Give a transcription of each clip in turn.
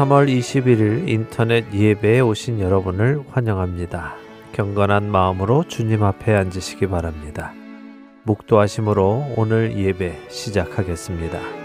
3월 21일 인터넷 예배에 오신 여러분을 환영합니다. 경건한 마음으로 주님 앞에 앉으시기 바랍니다. 묵도하심으로 오늘 예배 시작하겠습니다.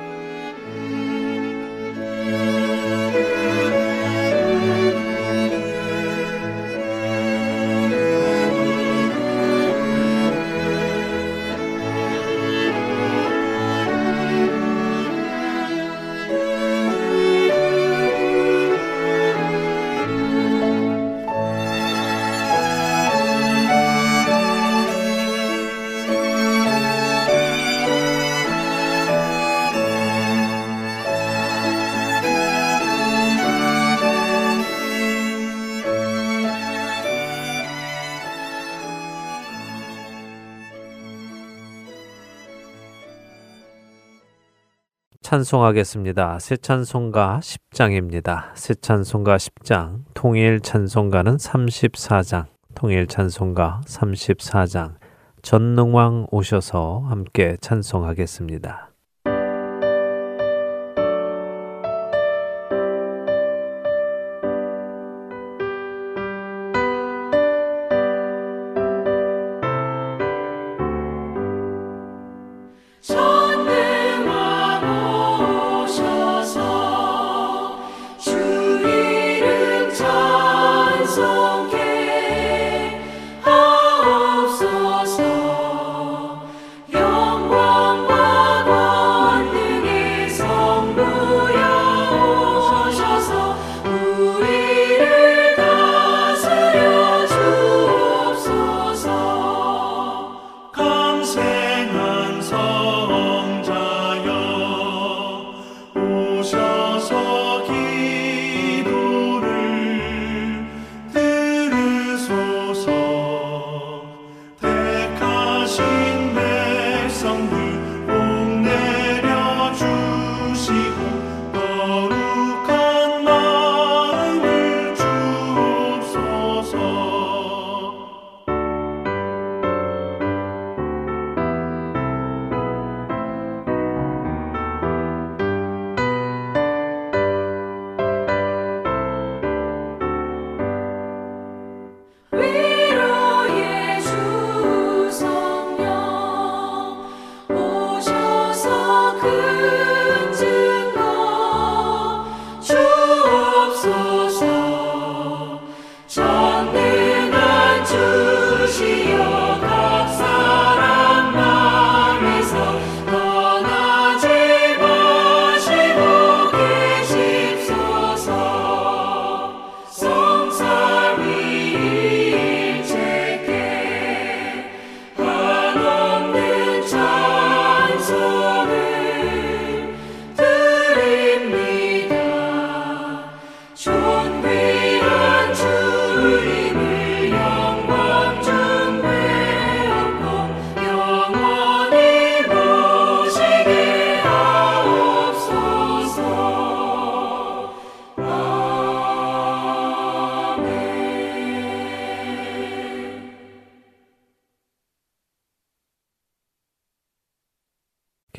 찬송하겠습니다. 새 찬송가 10장입니다. 새 찬송가 10장, 통일 찬송가는 34장, 통일 찬송가 34장, 전능왕 오셔서 함께 찬송하겠습니다.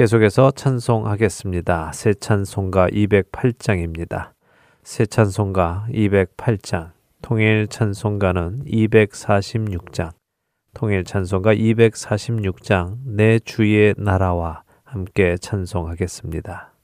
계속해서 찬송하겠습니다. 새 찬송가 208장입니다. 새 찬송가 208장, 통일 찬송가는 246장, 통일 찬송가 246장, 내 주의 나라와 함께 찬송하겠습니다.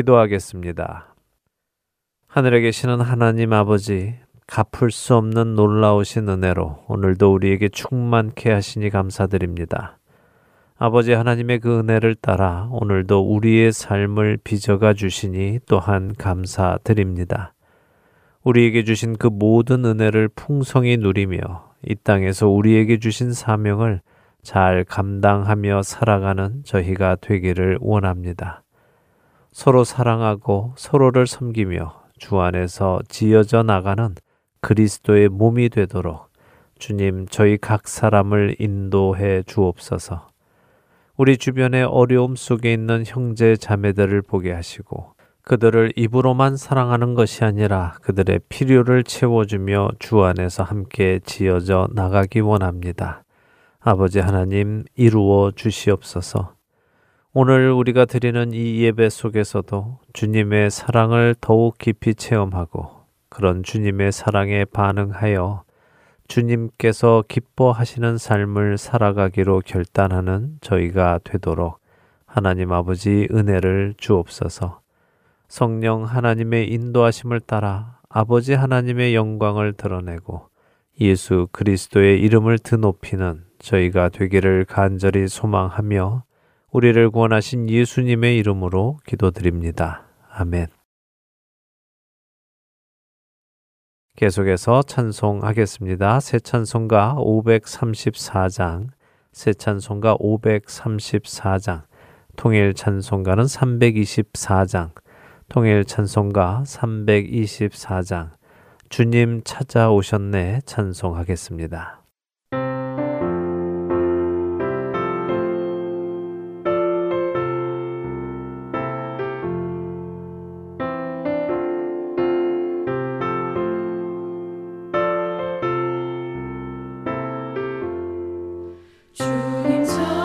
기도하겠습니다. 하늘에 계시는 하나님 아버지, 갚을 수 없는 놀라우신 은혜로 오늘도 우리에게 충만케 하시니 감사드립니다. 아버지 하나님의 그 은혜를 따라 오늘도 우리의 삶을 빚어가 주시니 또한 감사드립니다. 우리에게 주신 그 모든 은혜를 풍성히 누리며 이 땅에서 우리에게 주신 사명을 잘 감당하며 살아가는 저희가 되기를 원합니다. 서로 사랑하고 서로를 섬기며 주 안에서 지어져 나가는 그리스도의 몸이 되도록 주님 저희 각 사람을 인도해 주옵소서. 우리 주변의 어려움 속에 있는 형제 자매들을 보게 하시고 그들을 입으로만 사랑하는 것이 아니라 그들의 필요를 채워주며 주 안에서 함께 지어져 나가기 원합니다. 아버지 하나님 이루어 주시옵소서. 오늘 우리가 드리는 이 예배 속에서도 주님의 사랑을 더욱 깊이 체험하고 그런 주님의 사랑에 반응하여 주님께서 기뻐하시는 삶을 살아가기로 결단하는 저희가 되도록 하나님 아버지 은혜를 주옵소서. 성령 하나님의 인도하심을 따라 아버지 하나님의 영광을 드러내고 예수 그리스도의 이름을 드높이는 저희가 되기를 간절히 소망하며 우리를 구원하신 예수님의 이름으로 기도드립니다. 아멘. 계속해서 찬송하겠습니다. 새 찬송가 534장, 새 찬송가 534장, 통일 찬송가는 324장, 통일 찬송가 324장, 주님 찾아오셨네 찬송하겠습니다. 祝你走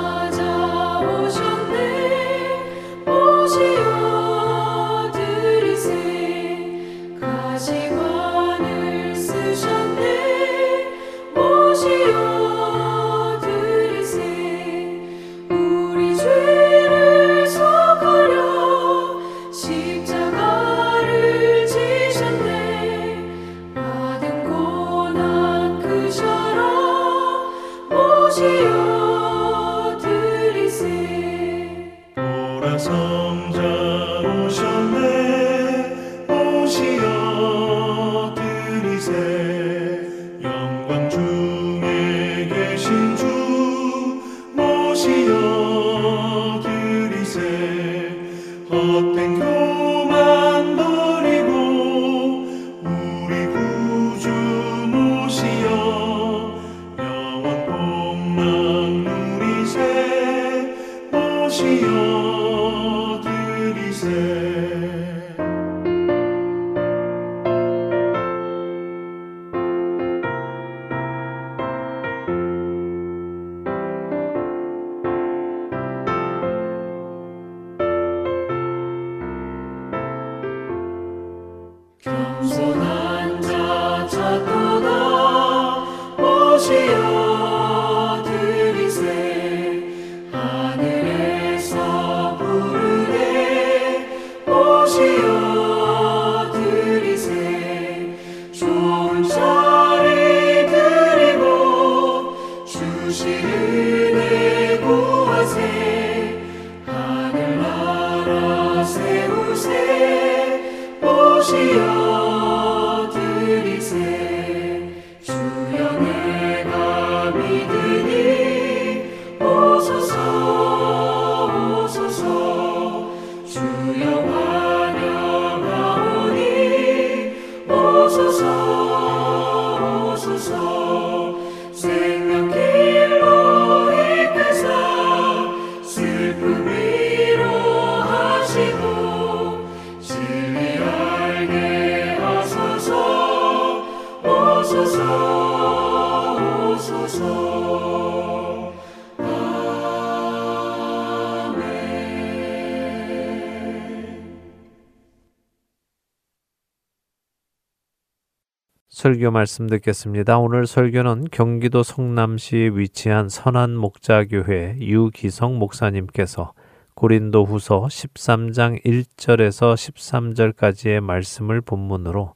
설교 말씀 듣겠습니다. 오늘 설교는 경기도 성남시에 위치한 선한 목자교회 유기성 목사님께서 고린도 후서 13장 1절에서 13절까지의 말씀을 본문으로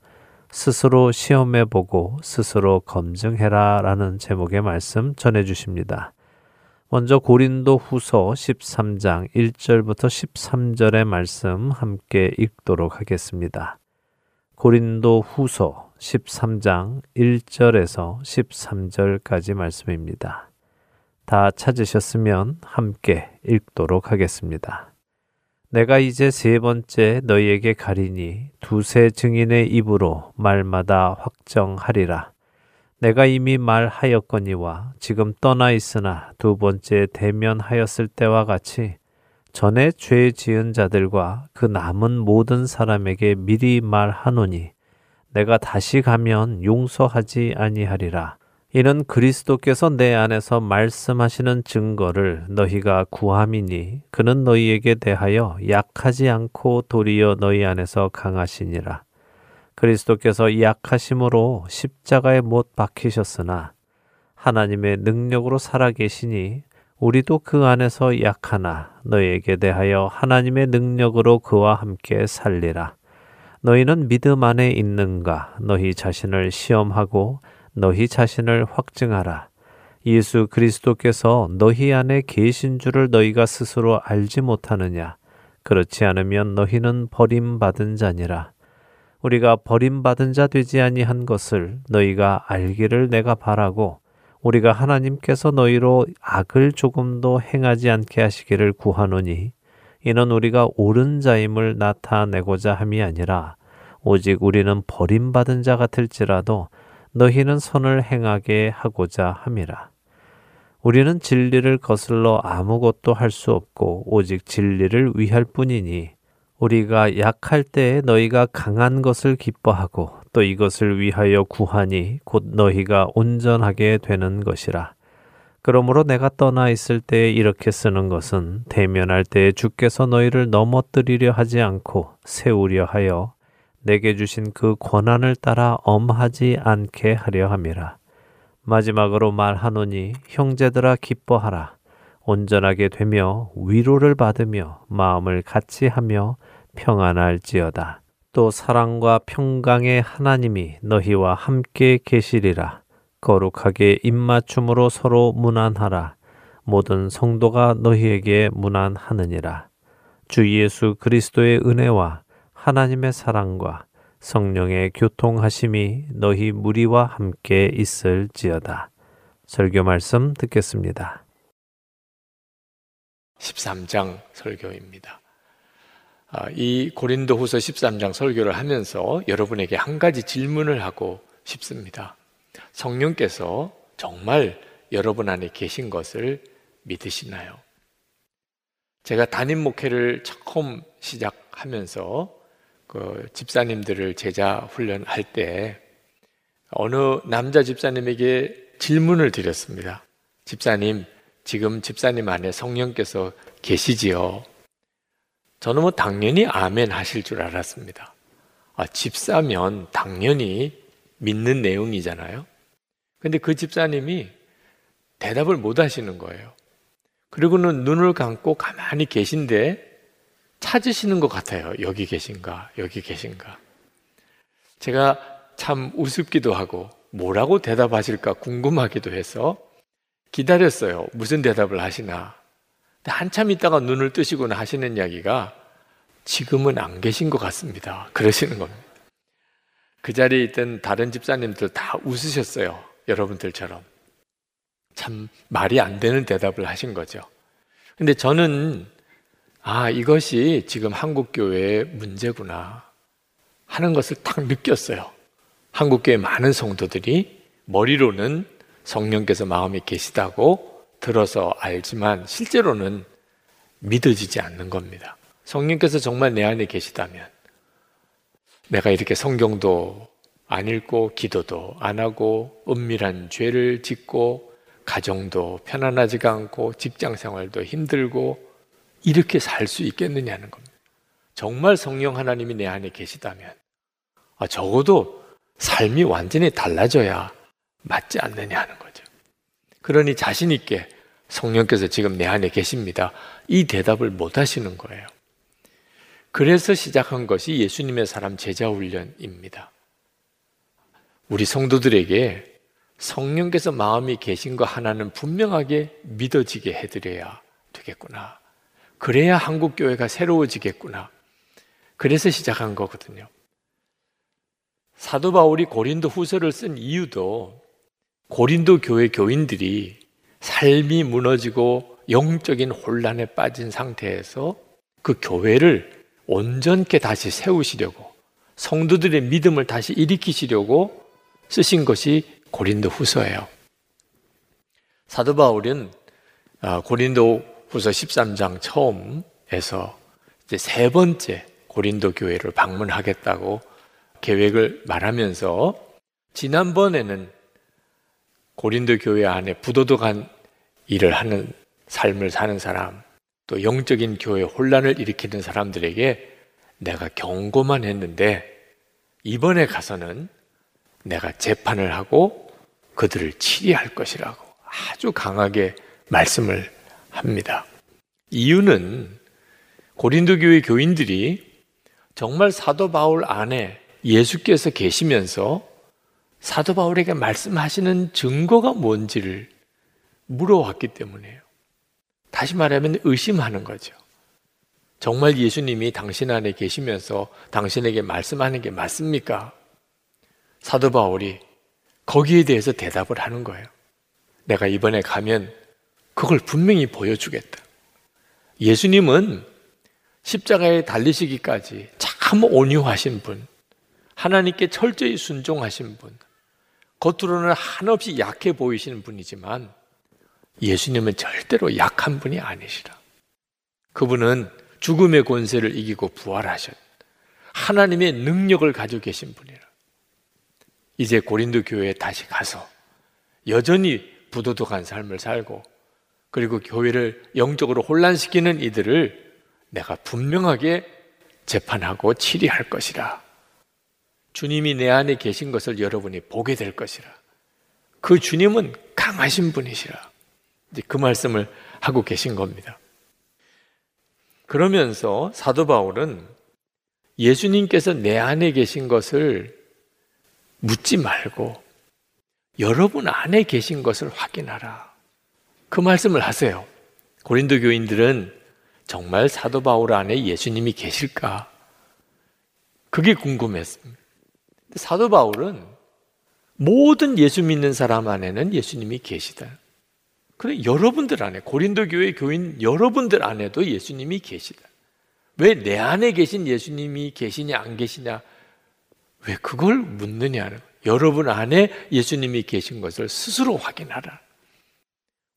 스스로 시험해 보고 스스로 검증해라 라는 제목의 말씀 전해 주십니다. 먼저 고린도 후서 13장 1절부터 13절의 말씀 함께 읽도록 하겠습니다. 고린도 후서 13장 1절에서 13절까지 말씀입니다. 다 찾으셨으면 함께 읽도록 하겠습니다. 내가 이제 세 번째 너희에게 가리니 두세 증인의 입으로 말마다 확정하리라. 내가 이미 말하였거니와 지금 떠나 있으나 두 번째 대면하였을 때와 같이 전에 죄 지은 자들과 그 남은 모든 사람에게 미리 말하노니 내가 다시 가면 용서하지 아니하리라. 이는 그리스도께서 내 안에서 말씀하시는 증거를 너희가 구함이니 그는 너희에게 대하여 약하지 않고 도리어 너희 안에서 강하시니라. 그리스도께서 약하심으로 십자가에 못 박히셨으나 하나님의 능력으로 살아계시니 우리도 그 안에서 약하나 너희에게 대하여 하나님의 능력으로 그와 함께 살리라. 너희는 믿음 안에 있는가? 너희 자신을 시험하고 너희 자신을 확증하라. 예수 그리스도께서 너희 안에 계신 줄을 너희가 스스로 알지 못하느냐? 그렇지 않으면 너희는 버림받은 자니라. 우리가 버림받은 자 되지 아니한 것을 너희가 알기를 내가 바라고 우리가 하나님께서 너희로 악을 조금도 행하지 않게 하시기를 구하노니 이는 우리가 옳은 자임을 나타내고자 함이 아니라 오직 우리는 버림받은 자 같을지라도 너희는 선을 행하게 하고자 함이라. 우리는 진리를 거슬러 아무것도 할 수 없고 오직 진리를 위할 뿐이니 우리가 약할 때에 너희가 강한 것을 기뻐하고 또 이것을 위하여 구하니 곧 너희가 온전하게 되는 것이라. 그러므로 내가 떠나 있을 때에 이렇게 쓰는 것은 대면할 때에 주께서 너희를 넘어뜨리려 하지 않고 세우려 하여 내게 주신 그 권한을 따라 엄하지 않게 하려 함이라. 마지막으로 말하노니 형제들아 기뻐하라. 온전하게 되며 위로를 받으며 마음을 같이 하며 평안할지어다. 또 사랑과 평강의 하나님이 너희와 함께 계시리라. 거룩하게 입맞춤으로 서로 문안하라. 모든 성도가 너희에게 문안하느니라. 주 예수 그리스도의 은혜와 하나님의 사랑과 성령의 교통하심이 너희 무리와 함께 있을지어다. 설교 말씀 듣겠습니다. 13장 설교입니다. 아, 이 고린도 후서 13장 설교를 하면서 여러분에게 한 가지 질문을 하고 싶습니다. 성령께서 정말 여러분 안에 계신 것을 믿으시나요? 제가 담임 목회를 처음 시작하면서 그 집사님들을 제자 훈련할 때 어느 남자 집사님에게 질문을 드렸습니다. 집사님, 지금 집사님 안에 성령께서 계시지요? 저는 뭐 당연히 아멘 하실 줄 알았습니다. 아, 집사면 당연히 믿는 내용이잖아요. 근데 그 집사님이 대답을 못 하시는 거예요. 그리고는 눈을 감고 가만히 계신데 찾으시는 것 같아요. 여기 계신가, 여기 계신가. 제가 참 우습기도 하고 뭐라고 대답하실까 궁금하기도 해서 기다렸어요. 무슨 대답을 하시나. 한참 있다가 눈을 뜨시고는 하시는 이야기가 지금은 안 계신 것 같습니다. 그러시는 겁니다. 그 자리에 있던 다른 집사님들 다 웃으셨어요. 여러분들처럼. 참 말이 안 되는 대답을 하신 거죠. 근데 저는 아, 이것이 지금 한국교회의 문제구나 하는 것을 딱 느꼈어요. 한국교회 많은 성도들이 머리로는 성령께서 마음에 계시다고 들어서 알지만 실제로는 믿어지지 않는 겁니다. 성령께서 정말 내 안에 계시다면 내가 이렇게 성경도 안 읽고 기도도 안 하고 은밀한 죄를 짓고 가정도 편안하지가 않고 직장 생활도 힘들고 이렇게 살 수 있겠느냐는 겁니다. 정말 성령 하나님이 내 안에 계시다면 아, 적어도 삶이 완전히 달라져야 맞지 않느냐 하는 거죠. 그러니 자신 있게 성령께서 지금 내 안에 계십니다. 이 대답을 못 하시는 거예요. 그래서 시작한 것이 예수님의 사람 제자 훈련입니다. 우리 성도들에게 성령께서 마음이 계신 거 하나는 분명하게 믿어지게 해드려야 되겠구나. 그래야 한국 교회가 새로워지겠구나. 그래서 시작한 거거든요. 사도 바울이 고린도 후서를 쓴 이유도 고린도 교회 교인들이 삶이 무너지고 영적인 혼란에 빠진 상태에서 그 교회를 온전케 다시 세우시려고 성도들의 믿음을 다시 일으키시려고 쓰신 것이 고린도 후서예요. 사도 바울은 아, 고린도 후서 13장 처음에서 이제 세 번째 고린도 교회를 방문하겠다고 계획을 말하면서 지난번에는 고린도 교회 안에 부도덕한 일을 하는 삶을 사는 사람, 또 영적인 교회 혼란을 일으키는 사람들에게 내가 경고만 했는데 이번에 가서는 내가 재판을 하고 그들을 치리할 것이라고 아주 강하게 말씀을 합니다. 이유는 고린도 교회 교인들이 정말 사도 바울 안에 예수께서 계시면서 사도 바울에게 말씀하시는 증거가 뭔지를 물어왔기 때문에요. 다시 말하면 의심하는 거죠. 정말 예수님이 당신 안에 계시면서 당신에게 말씀하는 게 맞습니까? 사도 바울이 거기에 대해서 대답을 하는 거예요. 내가 이번에 가면 그걸 분명히 보여주겠다. 예수님은 십자가에 달리시기까지 참 온유하신 분, 하나님께 철저히 순종하신 분, 겉으로는 한없이 약해 보이시는 분이지만 예수님은 절대로 약한 분이 아니시라. 그분은 죽음의 권세를 이기고 부활하셨. 하나님의 능력을 가지고 계신 분이라. 이제 고린도 교회에 다시 가서 여전히 부도덕한 삶을 살고 그리고 교회를 영적으로 혼란시키는 이들을 내가 분명하게 재판하고 치리할 것이라. 주님이 내 안에 계신 것을 여러분이 보게 될 것이라. 그 주님은 강하신 분이시라. 이제 그 말씀을 하고 계신 겁니다. 그러면서 사도 바울은 예수님께서 내 안에 계신 것을 묻지 말고 여러분 안에 계신 것을 확인하라. 그 말씀을 하세요. 고린도 교인들은 정말 사도 바울 안에 예수님이 계실까? 그게 궁금했습니다. 사도 바울은 모든 예수 믿는 사람 안에는 예수님이 계시다. 그래 여러분들 안에 고린도 교회 교인 여러분들 안에도 예수님이 계시다. 왜 내 안에 계신 예수님이 계시냐 안 계시냐 왜 그걸 묻느냐는 여러분 안에 예수님이 계신 것을 스스로 확인하라.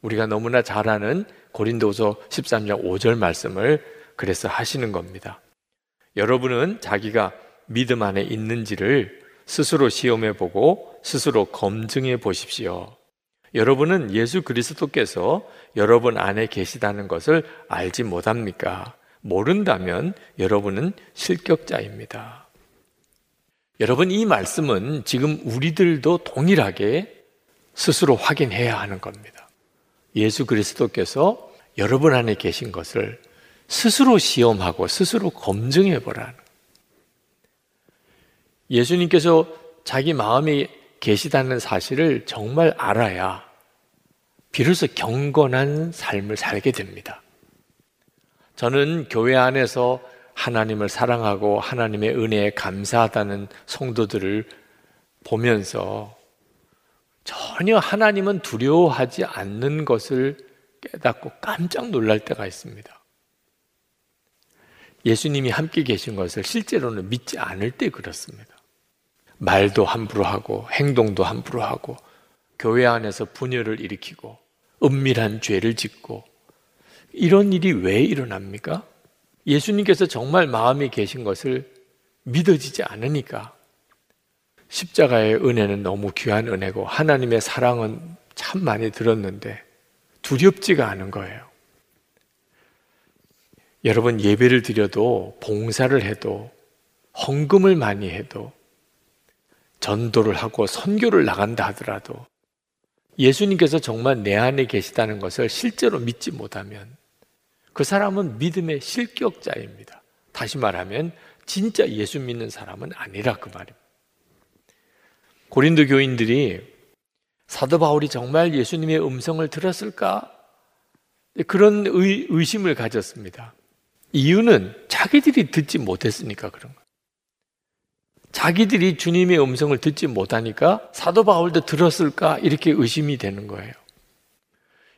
우리가 너무나 잘 아는 고린도서 13장 5절 말씀을 그래서 하시는 겁니다. 여러분은 자기가 믿음 안에 있는지를 스스로 시험해 보고 스스로 검증해 보십시오. 여러분은 예수 그리스도께서 여러분 안에 계시다는 것을 알지 못합니까? 모른다면 여러분은 실격자입니다. 여러분, 이 말씀은 지금 우리들도 동일하게 스스로 확인해야 하는 겁니다. 예수 그리스도께서 여러분 안에 계신 것을 스스로 시험하고 스스로 검증해 보라는 예수님께서 자기 마음에 계시다는 사실을 정말 알아야 비로소 경건한 삶을 살게 됩니다. 저는 교회 안에서 하나님을 사랑하고 하나님의 은혜에 감사하다는 성도들을 보면서 전혀 하나님은 두려워하지 않는 것을 깨닫고 깜짝 놀랄 때가 있습니다. 예수님이 함께 계신 것을 실제로는 믿지 않을 때 그렇습니다. 말도 함부로 하고 행동도 함부로 하고 교회 안에서 분열을 일으키고 은밀한 죄를 짓고 이런 일이 왜 일어납니까? 예수님께서 정말 마음에 계신 것을 믿어지지 않으니까 십자가의 은혜는 너무 귀한 은혜고 하나님의 사랑은 참 많이 들었는데 두렵지가 않은 거예요. 여러분 예배를 드려도 봉사를 해도 헌금을 많이 해도 전도를 하고 선교를 나간다 하더라도 예수님께서 정말 내 안에 계시다는 것을 실제로 믿지 못하면 그 사람은 믿음의 실격자입니다. 다시 말하면 진짜 예수 믿는 사람은 아니라 그 말입니다. 고린도 교인들이 사도 바울이 정말 예수님의 음성을 들었을까? 그런 의, 의심을 가졌습니다. 이유는 자기들이 듣지 못했으니까 그런 거예요. 자기들이 주님의 음성을 듣지 못하니까 사도 바울도 들었을까? 이렇게 의심이 되는 거예요.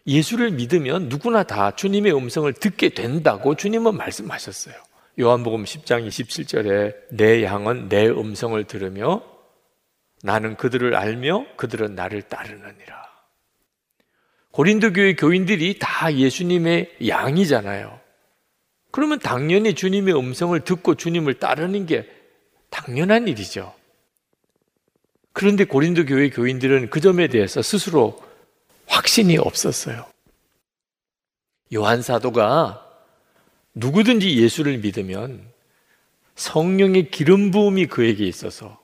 예수를 믿으면 누구나 다 주님의 음성을 듣게 된다고 주님은 말씀하셨어요. 요한복음 10장 27절에 내 양은 내 음성을 들으며 나는 그들을 알며 그들은 나를 따르느니라. 고린도 교회 교인들이 다 예수님의 양이잖아요. 그러면 당연히 주님의 음성을 듣고 주님을 따르는 게 당연한 일이죠. 그런데 고린도 교회 교인들은 그 점에 대해서 스스로 확신이 없었어요. 요한 사도가 누구든지 예수를 믿으면 성령의 기름 부음이 그에게 있어서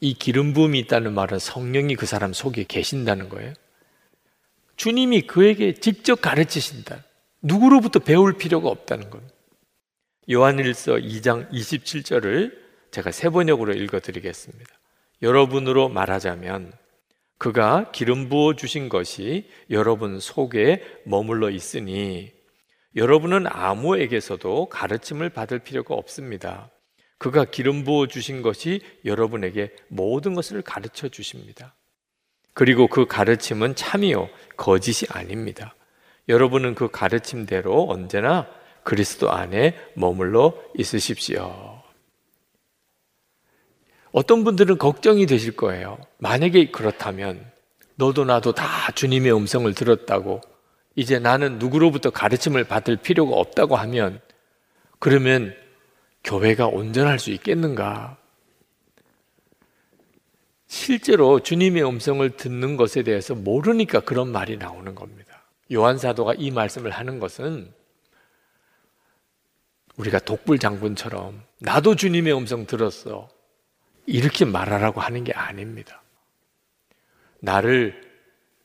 이 기름 부음이 있다는 말은 성령이 그 사람 속에 계신다는 거예요. 주님이 그에게 직접 가르치신다. 누구로부터 배울 필요가 없다는 겁니다. 요한일서 2장 27절을 제가 세 번역으로 읽어 드리겠습니다. 여러분으로 말하자면 그가 기름 부어 주신 것이 여러분 속에 머물러 있으니 여러분은 아무에게서도 가르침을 받을 필요가 없습니다. 그가 기름 부어 주신 것이 여러분에게 모든 것을 가르쳐 주십니다. 그리고 그 가르침은 참이요 거짓이 아닙니다. 여러분은 그 가르침대로 언제나 그리스도 안에 머물러 있으십시오. 어떤 분들은 걱정이 되실 거예요. 만약에 그렇다면 너도 나도 다 주님의 음성을 들었다고 이제 나는 누구로부터 가르침을 받을 필요가 없다고 하면 그러면 교회가 온전할 수 있겠는가? 실제로 주님의 음성을 듣는 것에 대해서 모르니까 그런 말이 나오는 겁니다. 요한 사도가 이 말씀을 하는 것은 우리가 독불 장군처럼 나도 주님의 음성 들었어. 이렇게 말하라고 하는 게 아닙니다. 나를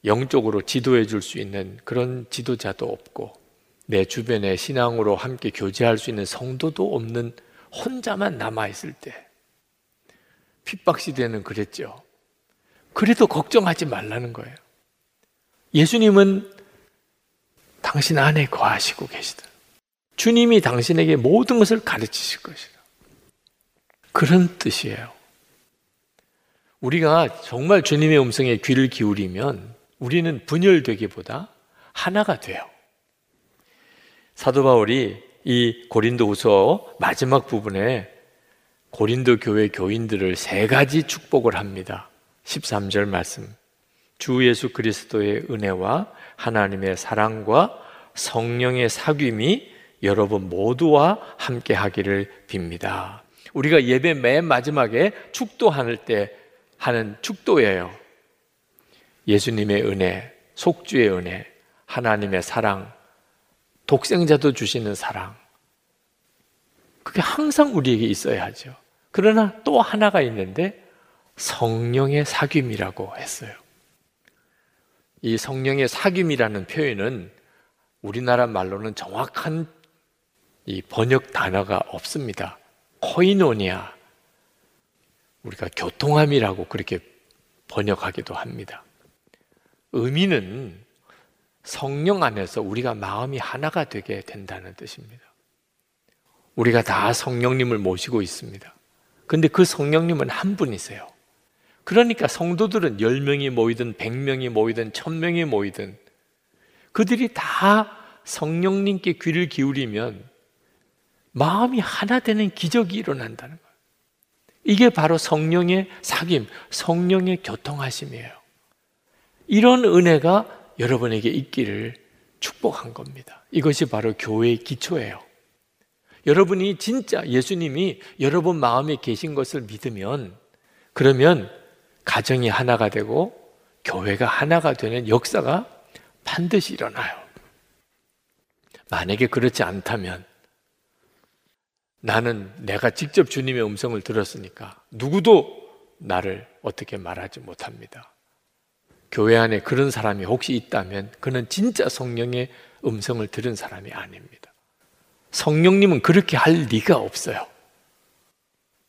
영적으로 지도해 줄 수 있는 그런 지도자도 없고 내 주변에 신앙으로 함께 교제할 수 있는 성도도 없는 혼자만 남아 있을 때 핍박 시대는 그랬죠. 그래도 걱정하지 말라는 거예요. 예수님은 당신 안에 거하시고 계시다. 주님이 당신에게 모든 것을 가르치실 것이다. 그런 뜻이에요. 우리가 정말 주님의 음성에 귀를 기울이면 우리는 분열되기보다 하나가 돼요. 사도 바울이 이 고린도 후서 마지막 부분에 고린도 교회 교인들을 세 가지 축복을 합니다. 13절 말씀. 주 예수 그리스도의 은혜와 하나님의 사랑과 성령의 사귐이 여러분 모두와 함께 하기를 빕니다. 우리가 예배 맨 마지막에 축도할 때 하는 축도예요. 예수님의 은혜, 속주의 은혜, 하나님의 사랑, 독생자도 주시는 사랑. 그게 항상 우리에게 있어야 하죠. 그러나 또 하나가 있는데 성령의 사귐이라고 했어요. 이 성령의 사귐이라는 표현은 우리나라 말로는 정확한 이 번역 단어가 없습니다. 코이노니아. 우리가 교통함이라고 그렇게 번역하기도 합니다. 의미는 성령 안에서 우리가 마음이 하나가 되게 된다는 뜻입니다. 우리가 다 성령님을 모시고 있습니다. 근데 그 성령님은 한 분이세요. 그러니까 성도들은 10명이 모이든 100명이 모이든 1000명이 모이든 그들이 다 성령님께 귀를 기울이면 마음이 하나 되는 기적이 일어난다는 거예요. 이게 바로 성령의 사귐, 성령의 교통하심이에요. 이런 은혜가 여러분에게 있기를 축복한 겁니다. 이것이 바로 교회의 기초예요. 여러분이 진짜 예수님이 여러분 마음에 계신 것을 믿으면 그러면 가정이 하나가 되고 교회가 하나가 되는 역사가 반드시 일어나요. 만약에 그렇지 않다면 나는 내가 직접 주님의 음성을 들었으니까 누구도 나를 어떻게 말하지 못합니다. 교회 안에 그런 사람이 혹시 있다면 그는 진짜 성령의 음성을 들은 사람이 아닙니다. 성령님은 그렇게 할 리가 없어요.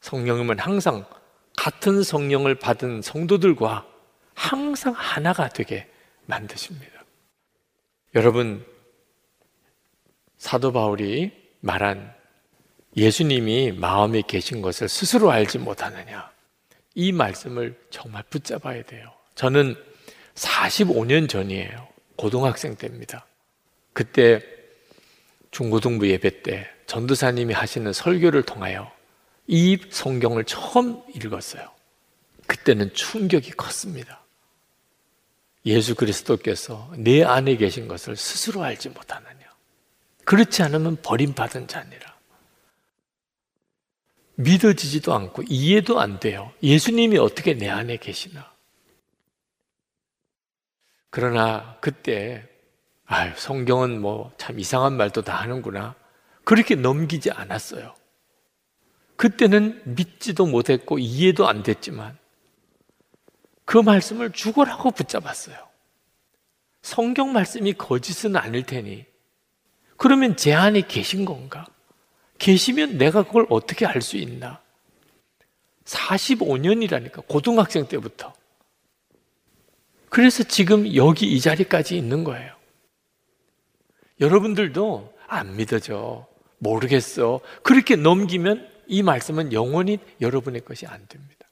성령님은 항상 같은 성령을 받은 성도들과 항상 하나가 되게 만드십니다. 여러분, 사도 바울이 말한 예수님이 마음에 계신 것을 스스로 알지 못하느냐. 이 말씀을 정말 붙잡아야 돼요. 저는 45년 전이에요. 고등학생 때입니다. 그때 중고등부 예배 때 전도사님이 하시는 설교를 통하여 이 성경을 처음 읽었어요. 그때는 충격이 컸습니다. 예수 그리스도께서 내 안에 계신 것을 스스로 알지 못하느냐. 그렇지 않으면 버림받은 자니라. 믿어지지도 않고 이해도 안 돼요. 예수님이 어떻게 내 안에 계시나. 그러나 그때 아유, 성경은 뭐 참 이상한 말도 다 하는구나. 그렇게 넘기지 않았어요. 그때는 믿지도 못했고 이해도 안 됐지만 그 말씀을 죽어라고 붙잡았어요. 성경 말씀이 거짓은 아닐 테니 그러면 제 안에 계신 건가? 계시면 내가 그걸 어떻게 알 수 있나? 45년이라니까 고등학생 때부터 그래서 지금 여기 이 자리까지 있는 거예요. 여러분들도 안 믿어져. 모르겠어. 그렇게 넘기면 이 말씀은 영원히 여러분의 것이 안 됩니다.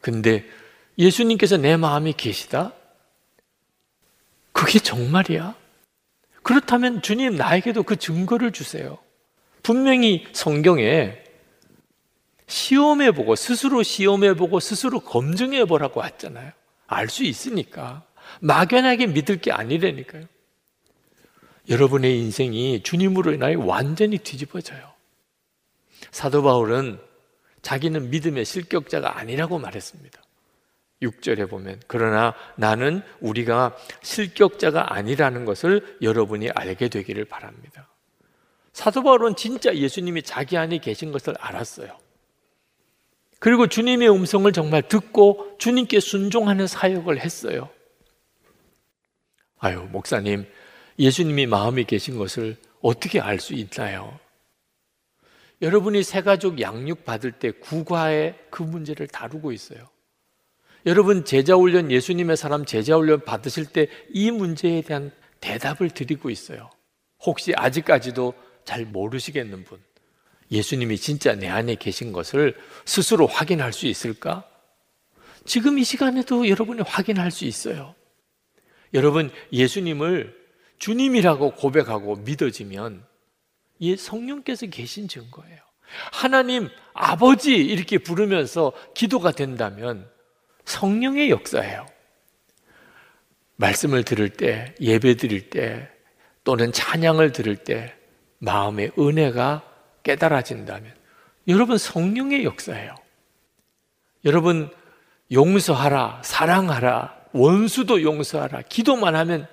근데 예수님께서 내 마음에 계시다? 그게 정말이야? 그렇다면 주님 나에게도 그 증거를 주세요. 분명히 성경에 시험해 보고 스스로 시험해 보고 스스로 검증해 보라고 했잖아요. 알 수 있으니까. 막연하게 믿을 게 아니라니까요. 여러분의 인생이 주님으로 인하여 완전히 뒤집어져요. 사도 바울은 자기는 믿음의 실격자가 아니라고 말했습니다. 6절에 보면 그러나 나는 우리가 실격자가 아니라는 것을 여러분이 알게 되기를 바랍니다. 사도 바울은 진짜 예수님이 자기 안에 계신 것을 알았어요. 그리고 주님의 음성을 정말 듣고 주님께 순종하는 사역을 했어요. 아유, 목사님, 예수님이 마음에 계신 것을 어떻게 알 수 있나요? 여러분이 새가족 양육 받을 때 국가의 그 문제를 다루고 있어요. 여러분 제자훈련 예수님의 사람 제자훈련 받으실 때 이 문제에 대한 대답을 드리고 있어요. 혹시 아직까지도 잘 모르시겠는 분. 예수님이 진짜 내 안에 계신 것을 스스로 확인할 수 있을까? 지금 이 시간에도 여러분이 확인할 수 있어요. 여러분, 예수님을 주님이라고 고백하고 믿어지면 이 성령께서 계신 증거예요. 하나님, 아버지 이렇게 부르면서 기도가 된다면 성령의 역사예요. 말씀을 들을 때, 예배 드릴 때, 또는 찬양을 들을 때 마음의 은혜가 깨달아진다면 여러분 성령의 역사예요. 여러분 용서하라, 사랑하라, 원수도 용서하라, 기도만 하면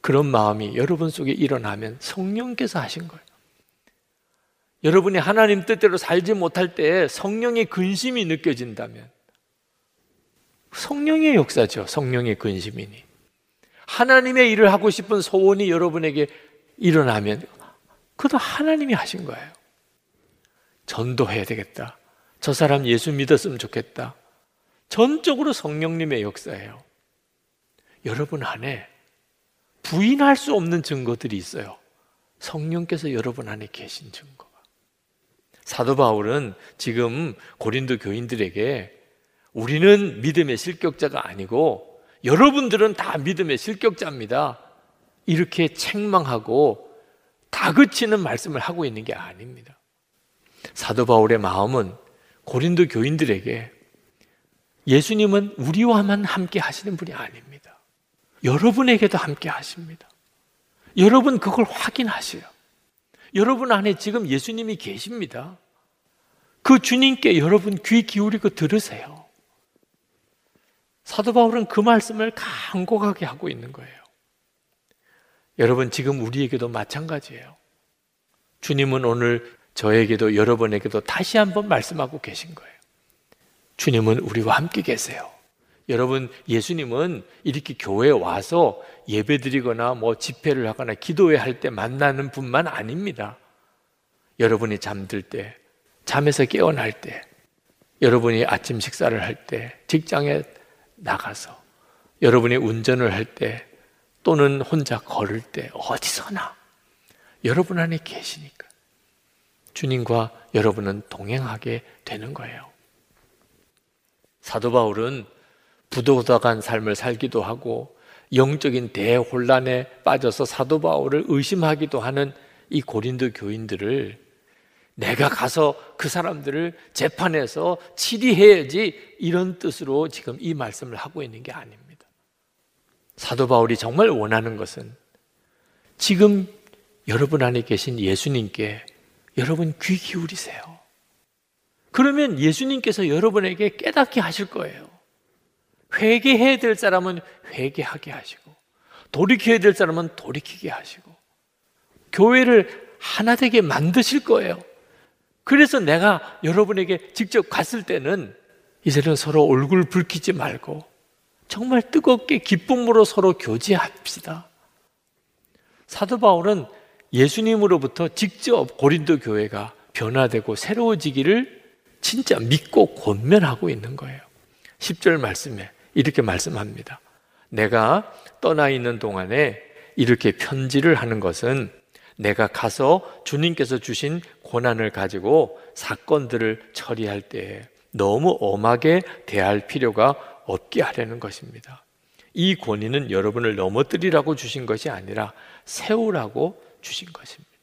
그런 마음이 여러분 속에 일어나면 성령께서 하신 거예요. 여러분이 하나님 뜻대로 살지 못할 때 성령의 근심이 느껴진다면 성령의 역사죠. 성령의 근심이니. 하나님의 일을 하고 싶은 소원이 여러분에게 일어나면 그것도 하나님이 하신 거예요. 전도해야 되겠다. 저 사람 예수 믿었으면 좋겠다. 전적으로 성령님의 역사예요. 여러분 안에 부인할 수 없는 증거들이 있어요. 성령께서 여러분 안에 계신 증거가. 사도 바울은 지금 고린도 교인들에게 우리는 믿음의 실격자가 아니고 여러분들은 다 믿음의 실격자입니다. 이렇게 책망하고 다그치는 말씀을 하고 있는 게 아닙니다. 사도 바울의 마음은 고린도 교인들에게 예수님은 우리와만 함께 하시는 분이 아닙니다. 여러분에게도 함께 하십니다. 여러분 그걸 확인하세요. 여러분 안에 지금 예수님이 계십니다. 그 주님께 여러분 귀 기울이고 들으세요. 사도 바울은 그 말씀을 간곡하게 하고 있는 거예요. 여러분 지금 우리에게도 마찬가지예요. 주님은 오늘 저에게도 여러분에게도 다시 한번 말씀하고 계신 거예요. 주님은 우리와 함께 계세요. 여러분, 예수님은 이렇게 교회에 와서 예배 드리거나 뭐 집회를 하거나 기도회 할 때 만나는 분만 아닙니다. 여러분이 잠들 때, 잠에서 깨어날 때, 여러분이 아침 식사를 할 때, 직장에 나가서, 여러분이 운전을 할 때, 또는 혼자 걸을 때, 어디서나 여러분 안에 계시니까 주님과 여러분은 동행하게 되는 거예요. 사도 바울은 부도덕한 삶을 살기도 하고 영적인 대혼란에 빠져서 사도 바울을 의심하기도 하는 이 고린도 교인들을 내가 가서 그 사람들을 재판해서 치리해야지 이런 뜻으로 지금 이 말씀을 하고 있는 게 아닙니다. 사도 바울이 정말 원하는 것은 지금 여러분 안에 계신 예수님께 여러분 귀 기울이세요. 그러면 예수님께서 여러분에게 깨닫게 하실 거예요. 회개해야 될 사람은 회개하게 하시고, 돌이켜야 될 사람은 돌이키게 하시고, 교회를 하나 되게 만드실 거예요. 그래서 내가 여러분에게 직접 갔을 때는 이제는 서로 얼굴 붉히지 말고 정말 뜨겁게 기쁨으로 서로 교제합시다. 사도 바울은 예수님으로부터 직접 고린도 교회가 변화되고 새로워지기를 진짜 믿고 권면하고 있는 거예요. 10절 말씀에 이렇게 말씀합니다. 내가 떠나 있는 동안에 이렇게 편지를 하는 것은 내가 가서 주님께서 주신 고난을 가지고 사건들을 처리할 때 너무 엄하게 대할 필요가 없게 하려는 것입니다. 이 권위는 여러분을 넘어뜨리라고 주신 것이 아니라 세우라고 주신 것입니다.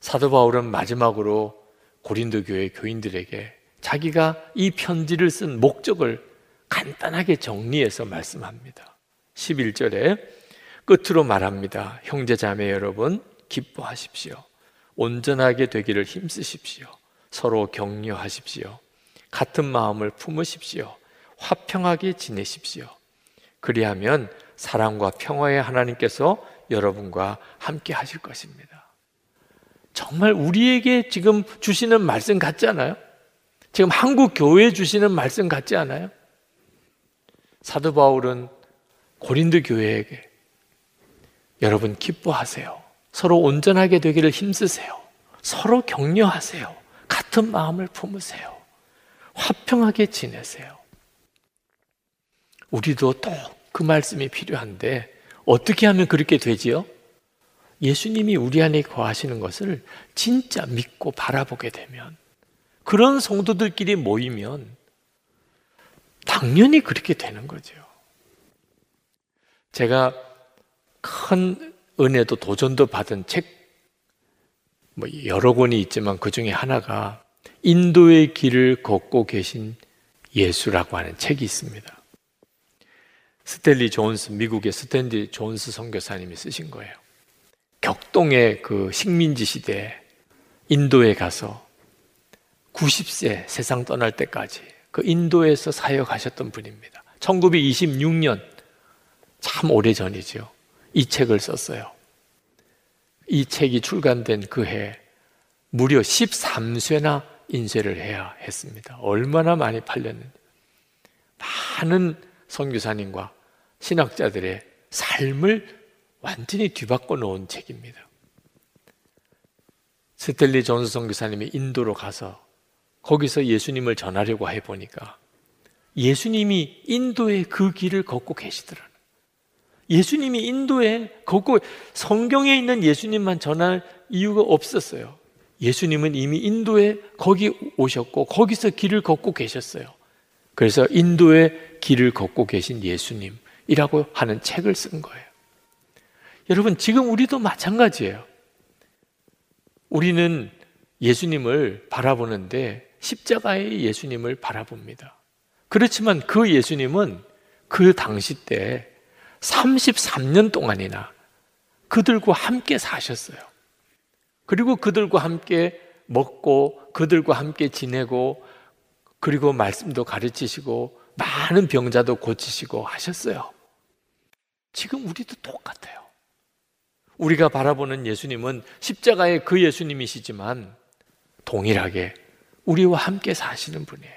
사도 바울은 마지막으로 고린도 교회 교인들에게 자기가 이 편지를 쓴 목적을 간단하게 정리해서 말씀합니다. 11절에 끝으로 말합니다. 형제 자매 여러분 기뻐하십시오. 온전하게 되기를 힘쓰십시오. 서로 격려하십시오. 같은 마음을 품으십시오. 화평하게 지내십시오. 그리하면 사랑과 평화의 하나님께서 여러분과 함께 하실 것입니다. 정말 우리에게 지금 주시는 말씀 같지 않아요? 지금 한국 교회에 주시는 말씀 같지 않아요? 사도 바울은 고린도 교회에게 여러분 기뻐하세요. 서로 온전하게 되기를 힘쓰세요. 서로 격려하세요. 같은 마음을 품으세요. 화평하게 지내세요. 우리도 또 그 말씀이 필요한데 어떻게 하면 그렇게 되지요? 예수님이 우리 안에 거하시는 것을 진짜 믿고 바라보게 되면 그런 성도들끼리 모이면 당연히 그렇게 되는 거죠. 제가 큰 은혜도 도전도 받은 책, 뭐 여러 권이 있지만 그 중에 하나가 인도의 길을 걷고 계신 예수라고 하는 책이 있습니다. 스탠리 존스, 미국의 스탠리 존스 선교사님이 쓰신 거예요. 격동의 그 식민지 시대에 인도에 가서 90세 세상 떠날 때까지 그 인도에서 사역하셨던 분입니다. 1926년 참 오래 전이죠. 이 책을 썼어요. 이 책이 출간된 그 해 무려 13쇄나 인쇄를 해야 했습니다. 얼마나 많이 팔렸는지. 많은 선교사님과 신학자들의 삶을 완전히 뒤바꿔 놓은 책입니다. 스텔리 존스 선교사님이 인도로 가서 거기서 예수님을 전하려고 해 보니까 예수님이 인도의 그 길을 걷고 계시더라는 예수님이 인도에 걷고 성경에 있는 예수님만 전할 이유가 없었어요. 예수님은 이미 인도에 거기 오셨고 거기서 길을 걷고 계셨어요. 그래서 인도의 길을 걷고 계신 예수님 이라고 하는 책을 쓴 거예요. 여러분, 지금 우리도 마찬가지예요. 우리는 예수님을 바라보는데 십자가의 예수님을 바라봅니다. 그렇지만 그 예수님은 그 당시 때 33년 동안이나 그들과 함께 사셨어요. 그리고 그들과 함께 먹고 그들과 함께 지내고 그리고 말씀도 가르치시고 많은 병자도 고치시고 하셨어요. 지금 우리도 똑같아요. 우리가 바라보는 예수님은 십자가의 그 예수님이시지만 동일하게 우리와 함께 사시는 분이에요.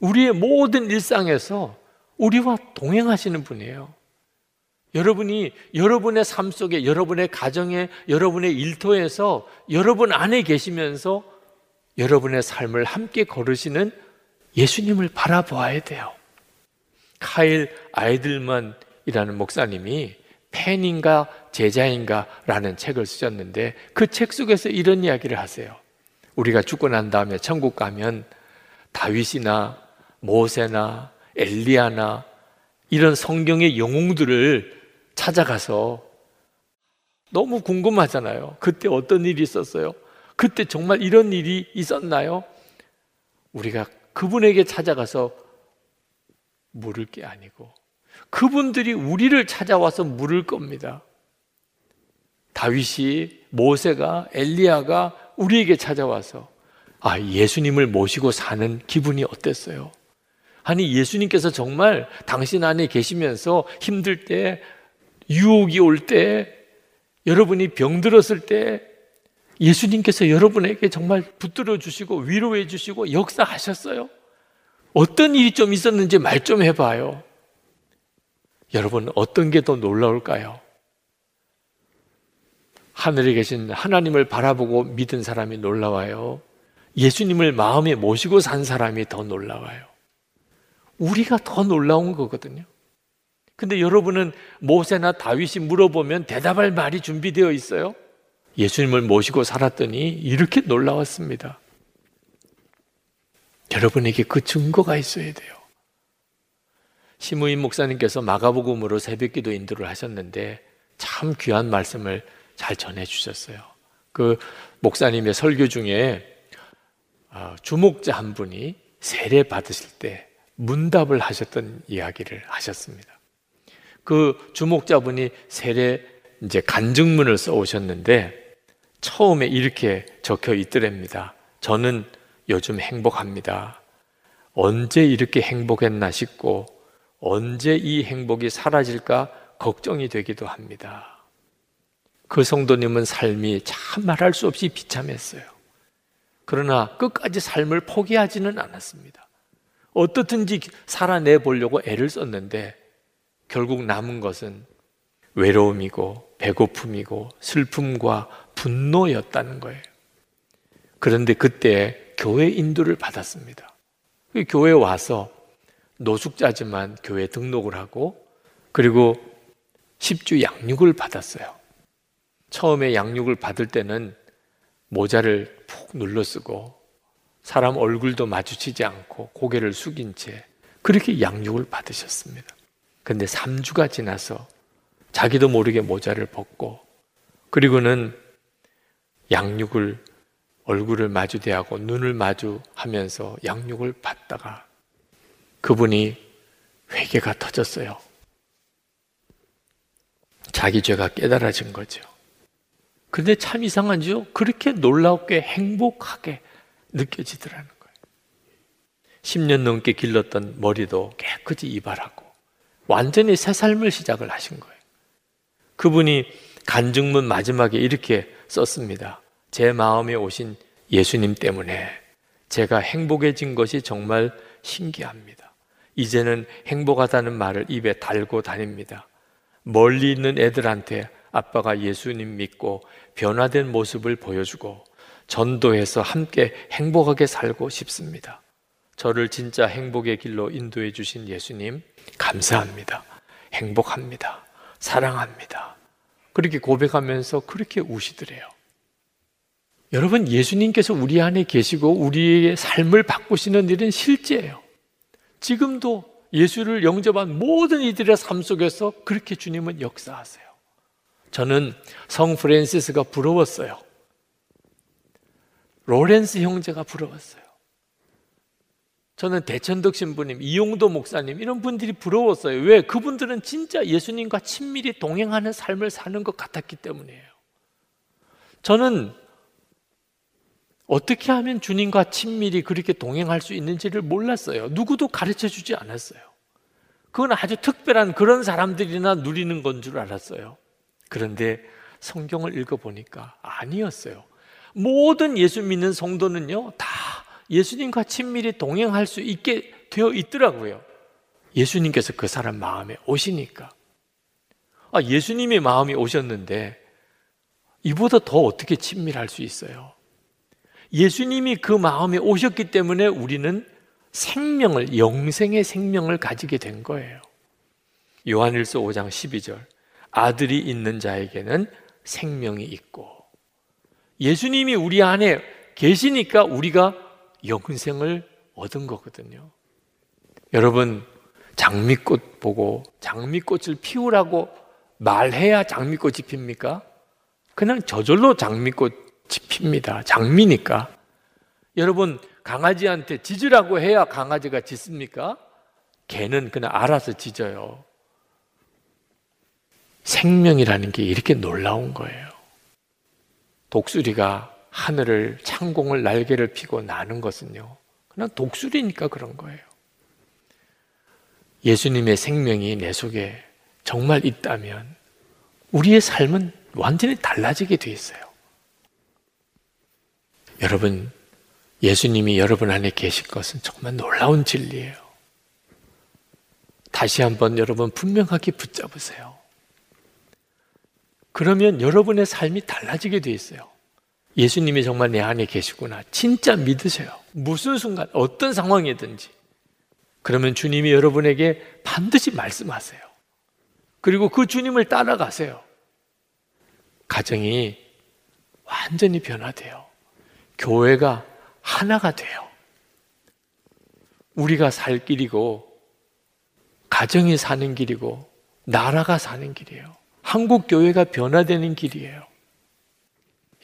우리의 모든 일상에서 우리와 동행하시는 분이에요. 여러분이 여러분의 삶 속에, 여러분의 가정에, 여러분의 일터에서 여러분 안에 계시면서 여러분의 삶을 함께 걸으시는 예수님을 바라보아야 돼요. 카일 아이들만 이라는 목사님이 팬인가 제자인가 라는 책을 쓰셨는데 그 책 속에서 이런 이야기를 하세요. 우리가 죽고 난 다음에 천국 가면 다윗이나 모세나 엘리야나 이런 성경의 영웅들을 찾아가서 너무 궁금하잖아요. 그때 어떤 일이 있었어요? 그때 정말 이런 일이 있었나요? 우리가 그분에게 찾아가서 물을 게 아니고 그분들이 우리를 찾아와서 물을 겁니다. 다윗이 모세가 엘리야가 우리에게 찾아와서 아, 예수님을 모시고 사는 기분이 어땠어요? 아니, 예수님께서 정말 당신 안에 계시면서 힘들 때, 유혹이 올 때, 여러분이 병들었을 때, 예수님께서 여러분에게 정말 붙들어 주시고 위로해 주시고 역사하셨어요? 어떤 일이 좀 있었는지 말 좀 해봐요. 여러분, 어떤 게 더 놀라울까요? 하늘에 계신 하나님을 바라보고 믿은 사람이 놀라워요. 예수님을 마음에 모시고 산 사람이 더 놀라워요. 우리가 더 놀라운 거거든요. 근데 여러분은 모세나 다윗이 물어보면 대답할 말이 준비되어 있어요. 예수님을 모시고 살았더니 이렇게 놀라웠습니다. 여러분에게 그 증거가 있어야 돼요. 심우인 목사님께서 마가복음으로 새벽기도 인도를 하셨는데 참 귀한 말씀을 잘 전해 주셨어요. 그 목사님의 설교 중에 아, 주목자 한 분이 세례 받으실 때 문답을 하셨던 이야기를 하셨습니다. 그 주목자분이 세례 이제 간증문을 써 오셨는데 처음에 이렇게 적혀 있더랍니다. 저는 요즘 행복합니다. 언제 이렇게 행복했나 싶고 언제 이 행복이 사라질까 걱정이 되기도 합니다. 그 성도님은 삶이 참 말할 수 없이 비참했어요. 그러나 끝까지 삶을 포기하지는 않았습니다. 어떻든지 살아내 보려고 애를 썼는데 결국 남은 것은 외로움이고 배고픔이고 슬픔과 분노였다는 거예요. 그런데 그때 교회 인도를 받았습니다. 그 교회 와서 노숙자지만 교회 등록을 하고 그리고 10주 양육을 받았어요. 처음에 양육을 받을 때는 모자를 푹 눌러 쓰고 사람 얼굴도 마주치지 않고 고개를 숙인 채 그렇게 양육을 받으셨습니다. 근데 3주가 지나서 자기도 모르게 모자를 벗고 그리고는 양육을 얼굴을 마주대하고 눈을 마주하면서 양육을 받다가 그분이 회개가 터졌어요. 자기 죄가 깨달아진 거죠. 근데 참 이상한지요? 그렇게 놀랍게 행복하게 느껴지더라는 거예요. 10년 넘게 길렀던 머리도 깨끗이 이발하고 완전히 새 삶을 시작을 하신 거예요. 그분이 간증문 마지막에 이렇게 썼습니다. 제 마음에 오신 예수님 때문에 제가 행복해진 것이 정말 신기합니다. 이제는 행복하다는 말을 입에 달고 다닙니다. 멀리 있는 애들한테 아빠가 예수님 믿고 변화된 모습을 보여주고 전도해서 함께 행복하게 살고 싶습니다. 저를 진짜 행복의 길로 인도해 주신 예수님, 감사합니다. 행복합니다. 사랑합니다. 그렇게 고백하면서 그렇게 우시더래요. 여러분, 예수님께서 우리 안에 계시고 우리의 삶을 바꾸시는 일은 실제예요. 지금도 예수를 영접한 모든 이들의 삶 속에서 그렇게 주님은 역사하세요. 저는 성 프랜시스가 부러웠어요. 로렌스 형제가 부러웠어요. 저는 대천덕 신부님, 이용도 목사님 이런 분들이 부러웠어요. 왜? 그분들은 진짜 예수님과 친밀히 동행하는 삶을 사는 것 같았기 때문이에요. 저는 어떻게 하면 주님과 친밀히 그렇게 동행할 수 있는지를 몰랐어요. 누구도 가르쳐 주지 않았어요. 그건 아주 특별한 그런 사람들이나 누리는 건 줄 알았어요. 그런데 성경을 읽어보니까 아니었어요. 모든 예수 믿는 성도는요, 다 예수님과 친밀히 동행할 수 있게 되어 있더라고요. 예수님께서 그 사람 마음에 오시니까. 아, 예수님의 마음이 오셨는데 이보다 더 어떻게 친밀할 수 있어요? 예수님이 그 마음에 오셨기 때문에 우리는 생명을, 영생의 생명을 가지게 된 거예요. 요한일서 5장 12절. 아들이 있는 자에게는 생명이 있고, 예수님이 우리 안에 계시니까 우리가 영생을 얻은 거거든요. 여러분, 장미꽃 보고 장미꽃을 피우라고 말해야 장미꽃이 핍니까? 그냥 저절로 장미꽃 이 핍니다. 장미니까. 여러분, 강아지한테 짖으라고 해야 강아지가 짖습니까? 개는 그냥 알아서 짖어요. 생명이라는 게 이렇게 놀라운 거예요. 독수리가 하늘을 창공을 날개를 피고 나는 것은요. 그냥 독수리니까 그런 거예요. 예수님의 생명이 내 속에 정말 있다면 우리의 삶은 완전히 달라지게 돼 있어요. 여러분, 예수님이 여러분 안에 계실 것은 정말 놀라운 진리예요. 다시 한번 여러분 분명하게 붙잡으세요. 그러면 여러분의 삶이 달라지게 돼 있어요. 예수님이 정말 내 안에 계시구나. 진짜 믿으세요. 무슨 순간, 어떤 상황이든지. 그러면 주님이 여러분에게 반드시 말씀하세요. 그리고 그 주님을 따라가세요. 가정이 완전히 변화돼요. 교회가 하나가 돼요. 우리가 살 길이고, 가정이 사는 길이고, 나라가 사는 길이에요. 한국 교회가 변화되는 길이에요.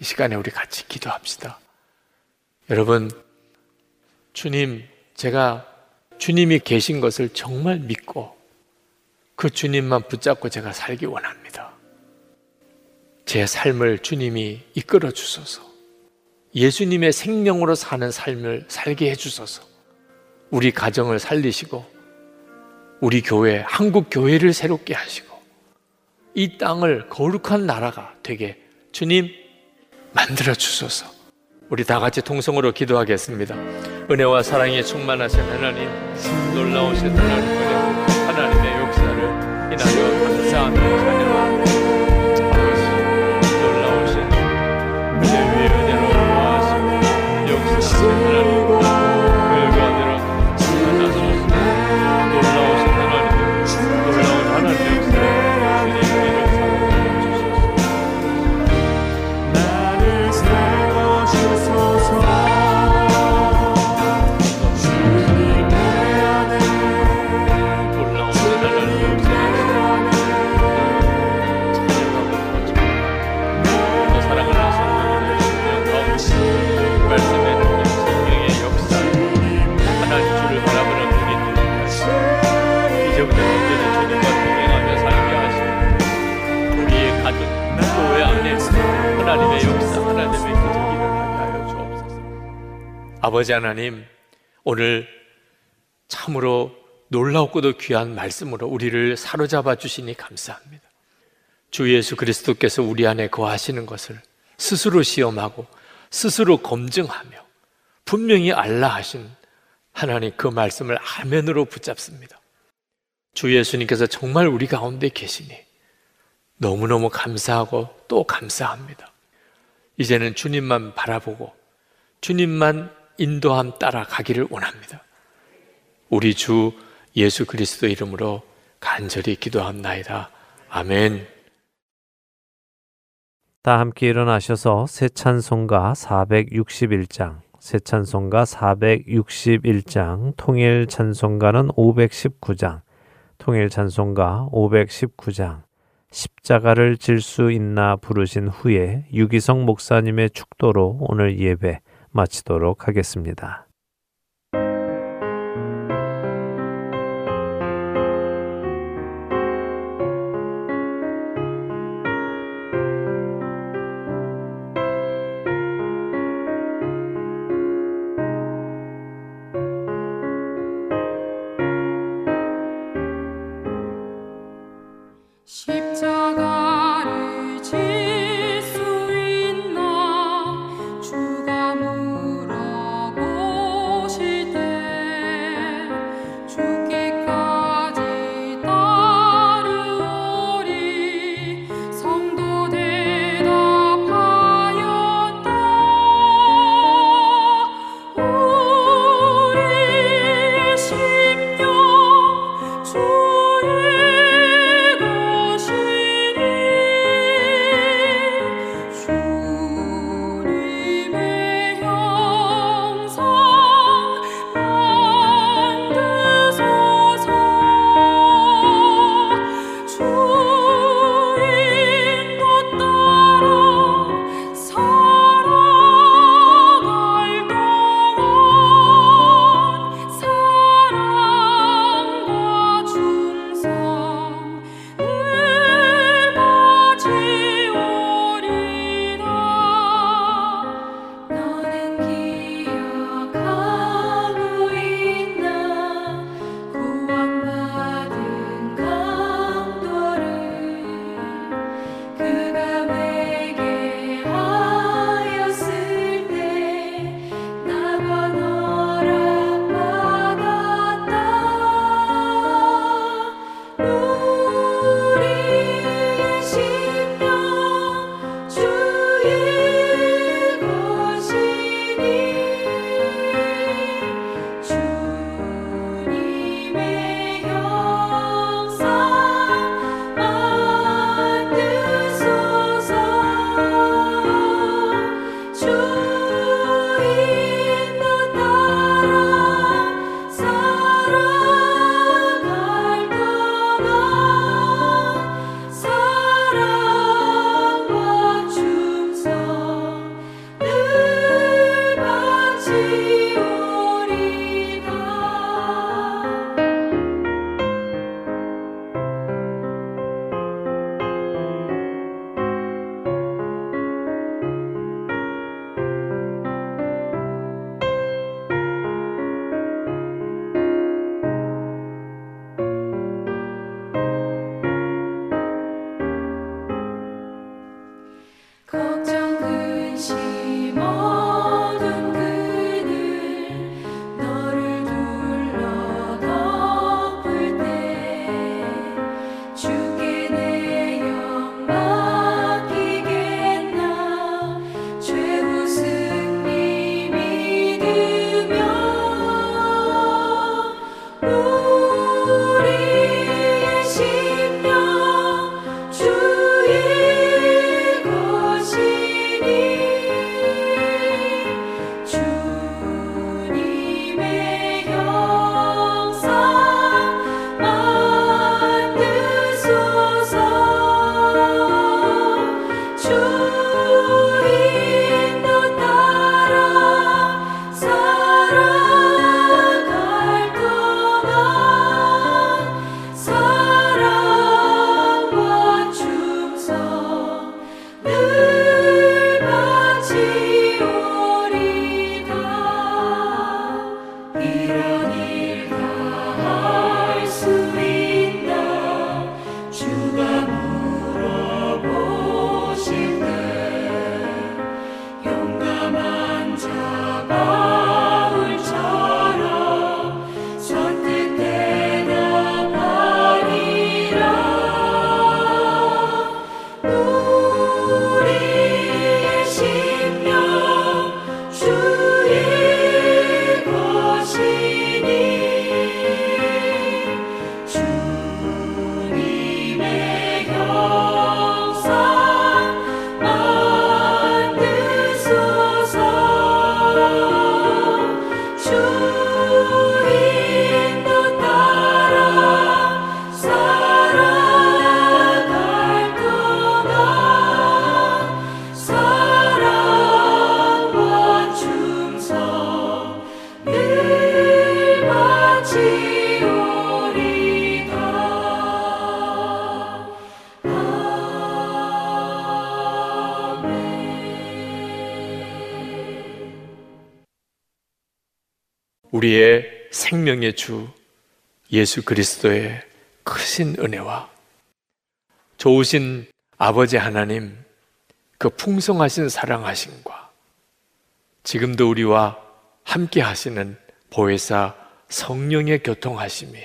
이 시간에 우리 같이 기도합시다. 여러분, 주님, 제가 주님이 계신 것을 정말 믿고 그 주님만 붙잡고 제가 살기 원합니다. 제 삶을 주님이 이끌어 주소서. 예수님의 생명으로 사는 삶을 살게 해 주소서. 우리 가정을 살리시고 우리 교회, 한국 교회를 새롭게 하시고 이 땅을 거룩한 나라가 되게 주님 만들어 주소서. 우리 다 같이 통성으로 기도하겠습니다. 은혜와 사랑에 충만하신 하나님, 놀라우신 하나님 하나님의 역사를 이나려 감사하며 찬양합니다. 아버지 하나님 오늘 참으로 놀랍고도 귀한 말씀으로 우리를 사로잡아 주시니 감사합니다. 주 예수 그리스도께서 우리 안에 거하시는 것을 스스로 시험하고 스스로 검증하며 분명히 알라 하신 하나님 그 말씀을 아멘으로 붙잡습니다. 주 예수님께서 정말 우리 가운데 계시니 너무너무 감사하고 또 감사합니다. 이제는 주님만 바라보고 주님만 인도함 따라 가기를 원합니다. 우리 주 예수 그리스도 이름으로 간절히 기도합나이다. 아멘. 다 함께 일어나셔서 새 찬송가 461장, 새 찬송가 461장, 통일 찬송가는 519장, 통일 찬송가 519장, 십자가를 질 수 있나 부르신 후에 유기성 목사님의 축도로 오늘 예배 마치도록 하겠습니다. 생명의 주 예수 그리스도의 크신 은혜와 좋으신 아버지 하나님 그 풍성하신 사랑하심과 지금도 우리와 함께 하시는 보혜사 성령의 교통하심이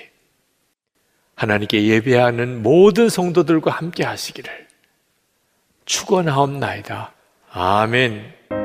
하나님께 예배하는 모든 성도들과 함께 하시기를 축원하옵나이다. 아멘.